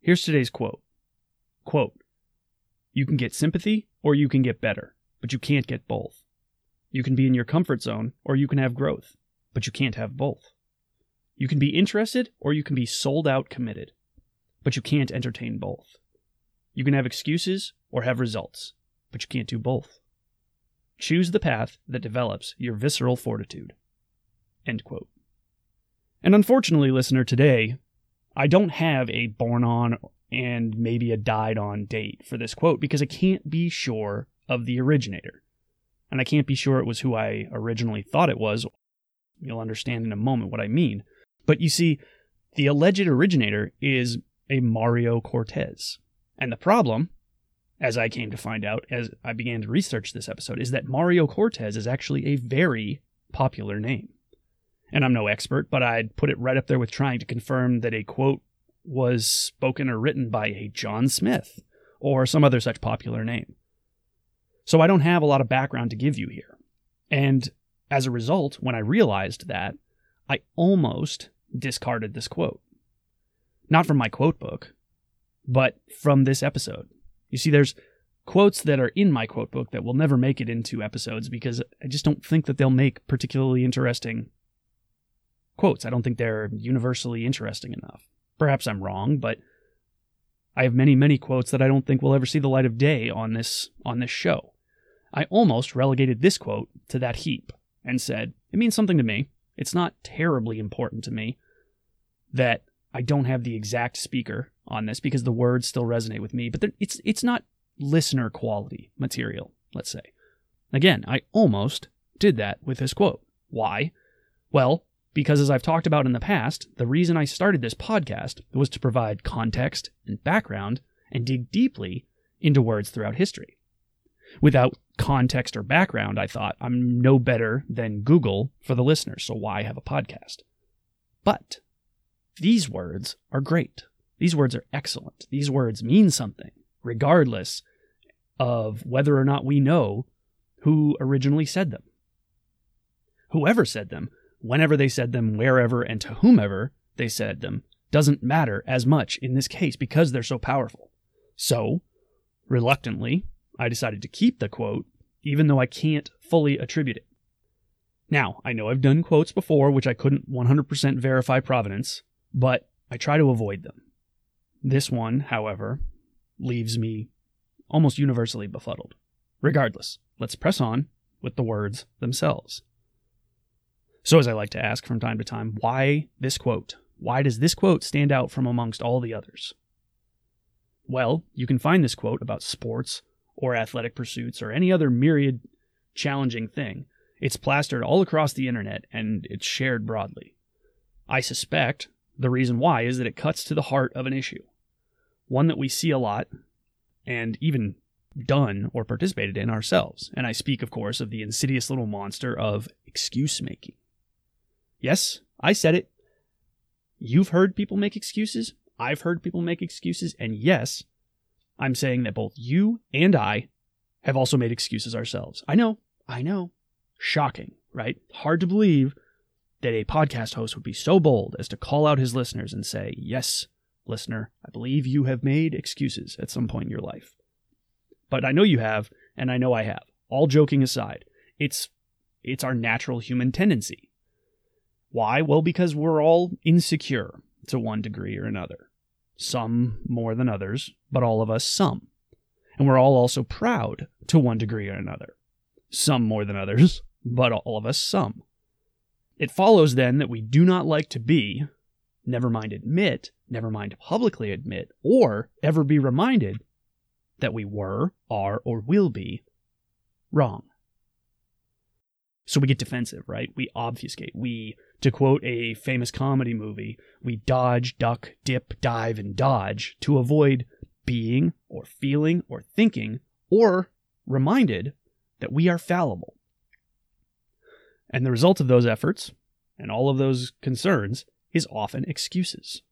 Here's today's quote. Quote, You can get sympathy or you can get better, but you can't get both. You can be in your comfort zone or you can have growth, but you can't have both. You can be interested or you can be sold out committed, but you can't entertain both. You can have excuses or have results, but you can't do both. Choose the path that develops your visceral fortitude. End quote. And unfortunately, listener, today, I don't have a born on and maybe a died on date for this quote because I can't be sure of the originator. And I can't be sure it was who I originally thought it was. You'll understand in a moment what I mean. But you see, the alleged originator is a Mario Cortez. And the problem, as I came to find out as I began to research this episode, is that Mario Cortez is actually a very popular name. And I'm no expert, but I'd put it right up there with trying to confirm that a quote was spoken or written by a John Smith or some other such popular name. So I don't have a lot of background to give you here. And as a result, when I realized that, I almost discarded this quote. Not from my quote book, but from this episode. You see, there's quotes that are in my quote book that will never make it into episodes because I just don't think that they'll make particularly interesting quotes. I don't think they're universally interesting enough. Perhaps I'm wrong, but I have many, many quotes that I don't think will ever see the light of day on this on this show. I almost relegated this quote to that heap and said, it means something to me. It's not terribly important to me that I don't have the exact speaker on this because the words still resonate with me, but it's it's not listener quality material, let's say. Again, I almost did that with this quote. Why? Well, because as I've talked about in the past, the reason I started this podcast was to provide context and background and dig deeply into words throughout history. Without context or background, I thought I'm no better than Google for the listeners, so why have a podcast? But these words are great. These words are excellent. These words mean something, regardless of whether or not we know who originally said them. Whoever said them, whenever they said them, wherever, and to whomever they said them, doesn't matter as much in this case because they're so powerful. So, reluctantly, I decided to keep the quote, even though I can't fully attribute it. Now, I know I've done quotes before which I couldn't 100% verify provenance, but I try to avoid them. This one, however, leaves me almost universally befuddled. Regardless, let's press on with the words themselves. So, as I like to ask from time to time, why this quote? Why does this quote stand out from amongst all the others? Well, you can find this quote about sports or athletic pursuits or any other myriad challenging thing. It's plastered all across the internet and it's shared broadly. I suspect the reason why is that it cuts to the heart of an issue, one that we see a lot and even done or participated in ourselves. And I speak, of course, of the insidious little monster of excuse making. Yes, I said it. You've heard people make excuses. I've heard people make excuses. And yes, I'm saying that both you and I have also made excuses ourselves. I know, I know. Shocking, right? Hard to believe that a podcast host would be so bold as to call out his listeners and say, Yes, listener, I believe you have made excuses at some point in your life. But I know you have, and I know I have. All joking aside, it's it's our natural human tendency. Why? Well, because we're all insecure to one degree or another. Some more than others, but all of us some. And we're all also proud to one degree or another. Some more than others, but all of us some. It follows then that we do not like to be, never mind admit, never mind publicly admit, or ever be reminded that we were, are, or will be wrong. So we get defensive, right? We obfuscate. We To quote a famous comedy movie, we dodge, duck, dip, dive, and dodge to avoid being or feeling or thinking or reminded that we are fallible. And the result of those efforts and all of those concerns is often excuses.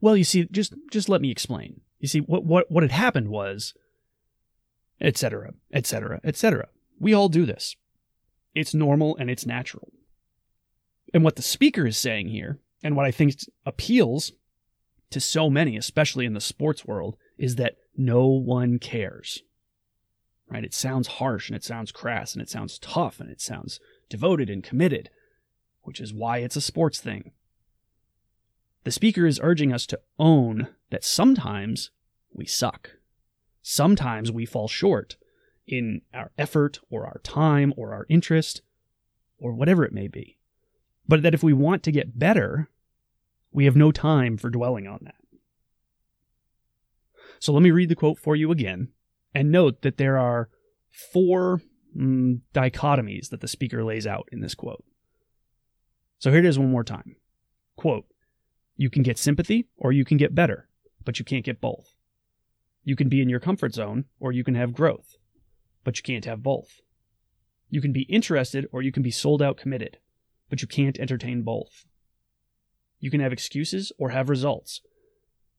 Well, you see, just just let me explain. You see, what what what had happened was, etc., etc., etc. We all do this. It's normal and it's natural. And what the speaker is saying here, and what I think appeals to so many, especially in the sports world, is that no one cares. Right? It sounds harsh and it sounds crass and it sounds tough and it sounds devoted and committed, which is why it's a sports thing. The speaker is urging us to own that sometimes we suck. Sometimes we fall short in our effort or our time or our interest or whatever it may be. But that if we want to get better, we have no time for dwelling on that. So let me read the quote for you again and note that there are four mm, dichotomies that the speaker lays out in this quote. So here it is one more time. Quote You can get sympathy or you can get better, but you can't get both. You can be in your comfort zone or you can have growth, but you can't have both. You can be interested or you can be sold out committed, but you can't entertain both. You can have excuses or have results,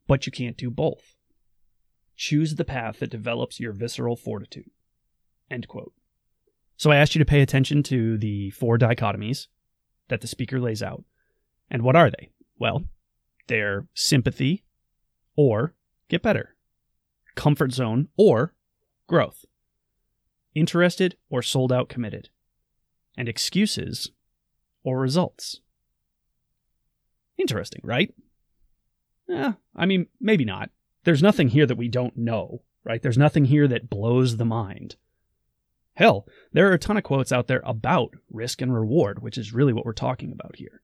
but you can't do both. Choose the path that develops your visceral fortitude. End quote. So I asked you to pay attention to the four dichotomies that the speaker lays out. And what are they? Well, they're sympathy or get better, comfort zone or growth, interested or sold out committed, and excuses or results. Interesting, right? Yeah, I mean, maybe not. There's nothing here that we don't know, right? There's nothing here that blows the mind. Hell, there are a ton of quotes out there about risk and reward, which is really what we're talking about here.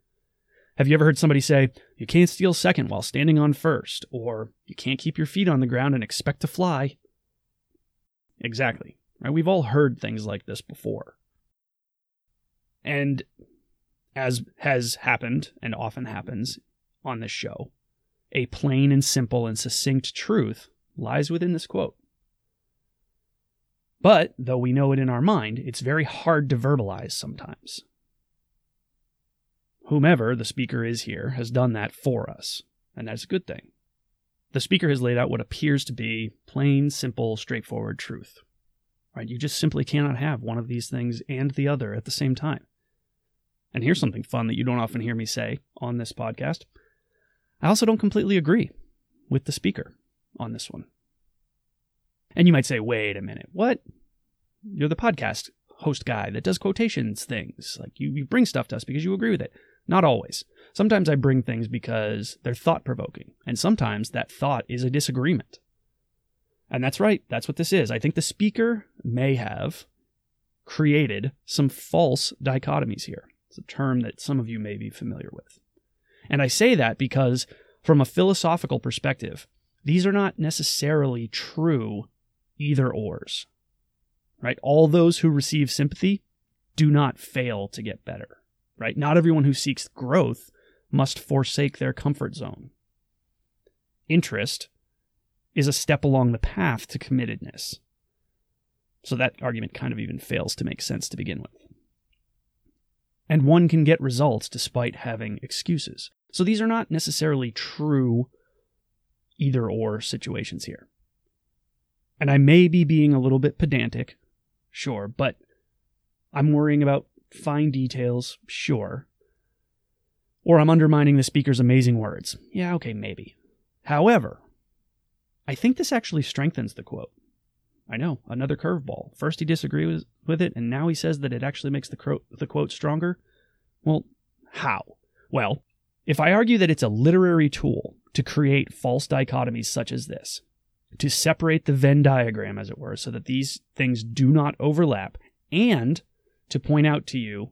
Have you ever heard somebody say, you can't steal second while standing on first, or you can't keep your feet on the ground and expect to fly? Exactly. Right? We've all heard things like this before. And as has happened and often happens on this show, a plain and simple and succinct truth lies within this quote. But, though we know it in our mind, it's very hard to verbalize sometimes. Whomever the speaker is here has done that for us, and that's a good thing. The speaker has laid out what appears to be plain, simple, straightforward truth. Right? You just simply cannot have one of these things and the other at the same time. And here's something fun that you don't often hear me say on this podcast. I also don't completely agree with the speaker on this one. And you might say, wait a minute, what? You're the podcast host guy that does quotations things. Like you, you bring stuff to us because you agree with it. Not always. Sometimes I bring things because they're thought provoking, and sometimes that thought is a disagreement. And that's right, that's what this is. I think the speaker may have created some false dichotomies here. It's a term that some of you may be familiar with. And I say that because, from a philosophical perspective, these are not necessarily true either ors. Right? All those who receive sympathy do not fail to get better. Right? Not everyone who seeks growth must forsake their comfort zone. Interest is a step along the path to committedness. So that argument kind of even fails to make sense to begin with. And one can get results despite having excuses. So these are not necessarily true either or situations here. And I may be being a little bit pedantic, sure, but I'm worrying about fine details, sure. Or I'm undermining the speaker's amazing words. Yeah, okay, maybe. However, I think this actually strengthens the quote. I know, another curveball. First he disagrees with it, and now he says that it actually makes the, cro- the quote stronger. Well, how? Well, if I argue that it's a literary tool to create false dichotomies such as this, to separate the Venn diagram, as it were, so that these things do not overlap, and to point out to you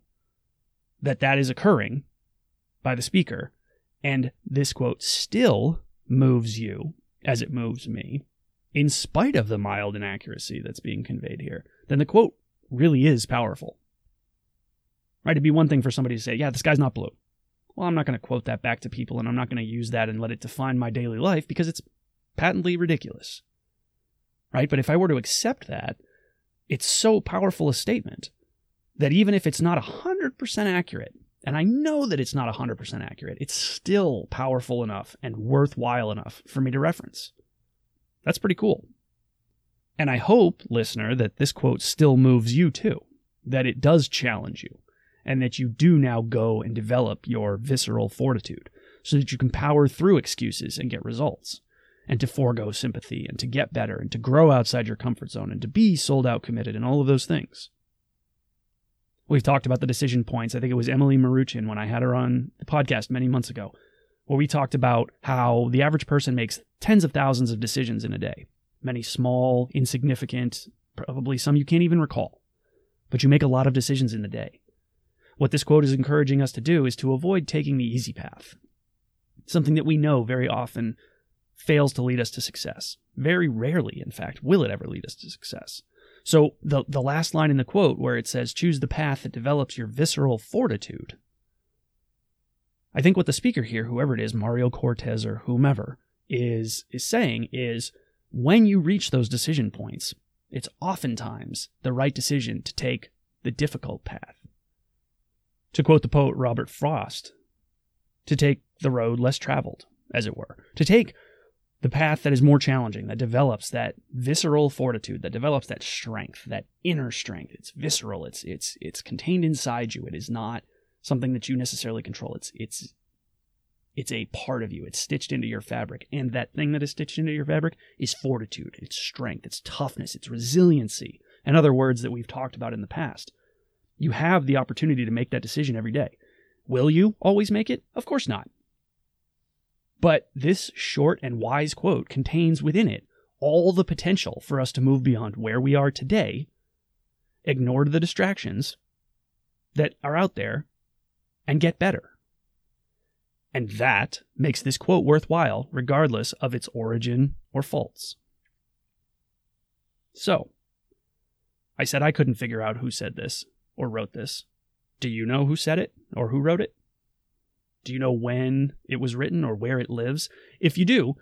that that is occurring by the speaker, and this quote still moves you as it moves me, in spite of the mild inaccuracy that's being conveyed here, then the quote really is powerful. Right? It'd be one thing for somebody to say, yeah, this guy's not blue. Well, I'm not going to quote that back to people and I'm not going to use that and let it define my daily life because it's patently ridiculous. Right? But if I were to accept that, it's so powerful a statement that even if it's not 100% accurate, and I know that it's not 100% accurate, it's still powerful enough and worthwhile enough for me to reference. That's pretty cool. And I hope, listener, that this quote still moves you too, that it does challenge you, and that you do now go and develop your visceral fortitude so that you can power through excuses and get results, and to forego sympathy, and to get better, and to grow outside your comfort zone, and to be sold out committed, and all of those things. We've talked about the decision points. I think it was Emily Maruchin when I had her on the podcast many months ago, where we talked about how the average person makes tens of thousands of decisions in a day many small, insignificant, probably some you can't even recall. But you make a lot of decisions in the day. What this quote is encouraging us to do is to avoid taking the easy path, something that we know very often fails to lead us to success. Very rarely, in fact, will it ever lead us to success. So the the last line in the quote where it says choose the path that develops your visceral fortitude. I think what the speaker here, whoever it is, Mario Cortez or whomever, is is saying is when you reach those decision points, it's oftentimes the right decision to take the difficult path. To quote the poet Robert Frost, to take the road less traveled, as it were, to take the path that is more challenging, that develops that visceral fortitude, that develops that strength, that inner strength. It's visceral. It's it's it's contained inside you. It is not something that you necessarily control. It's it's it's a part of you. It's stitched into your fabric. And that thing that is stitched into your fabric is fortitude, it's strength, it's toughness, it's resiliency, and other words that we've talked about in the past. You have the opportunity to make that decision every day. Will you always make it? Of course not. But this short and wise quote contains within it all the potential for us to move beyond where we are today, ignore the distractions that are out there, and get better. And that makes this quote worthwhile, regardless of its origin or faults. So, I said I couldn't figure out who said this or wrote this. Do you know who said it or who wrote it? Do you know when it was written or where it lives? If you do,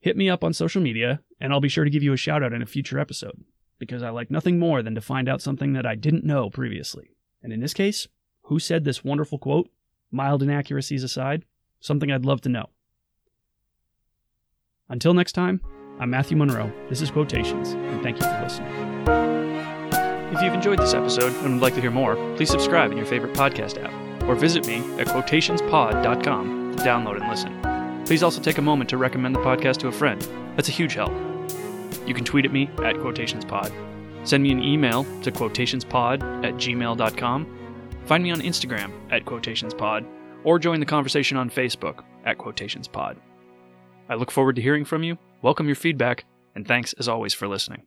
hit me up on social media and I'll be sure to give you a shout out in a future episode because I like nothing more than to find out something that I didn't know previously. And in this case, who said this wonderful quote, mild inaccuracies aside, something I'd love to know. Until next time, I'm Matthew Monroe. This is Quotations, and thank you for listening. If you've enjoyed this episode and would like to hear more, please subscribe in your favorite podcast app or visit me at quotationspod.com to download and listen. Please also take a moment to recommend the podcast to a friend. That's a huge help. You can tweet at me at quotationspod, send me an email to quotationspod at gmail.com, find me on Instagram at quotationspod, or join the conversation on Facebook at quotationspod. I look forward to hearing from you, welcome your feedback, and thanks as always for listening.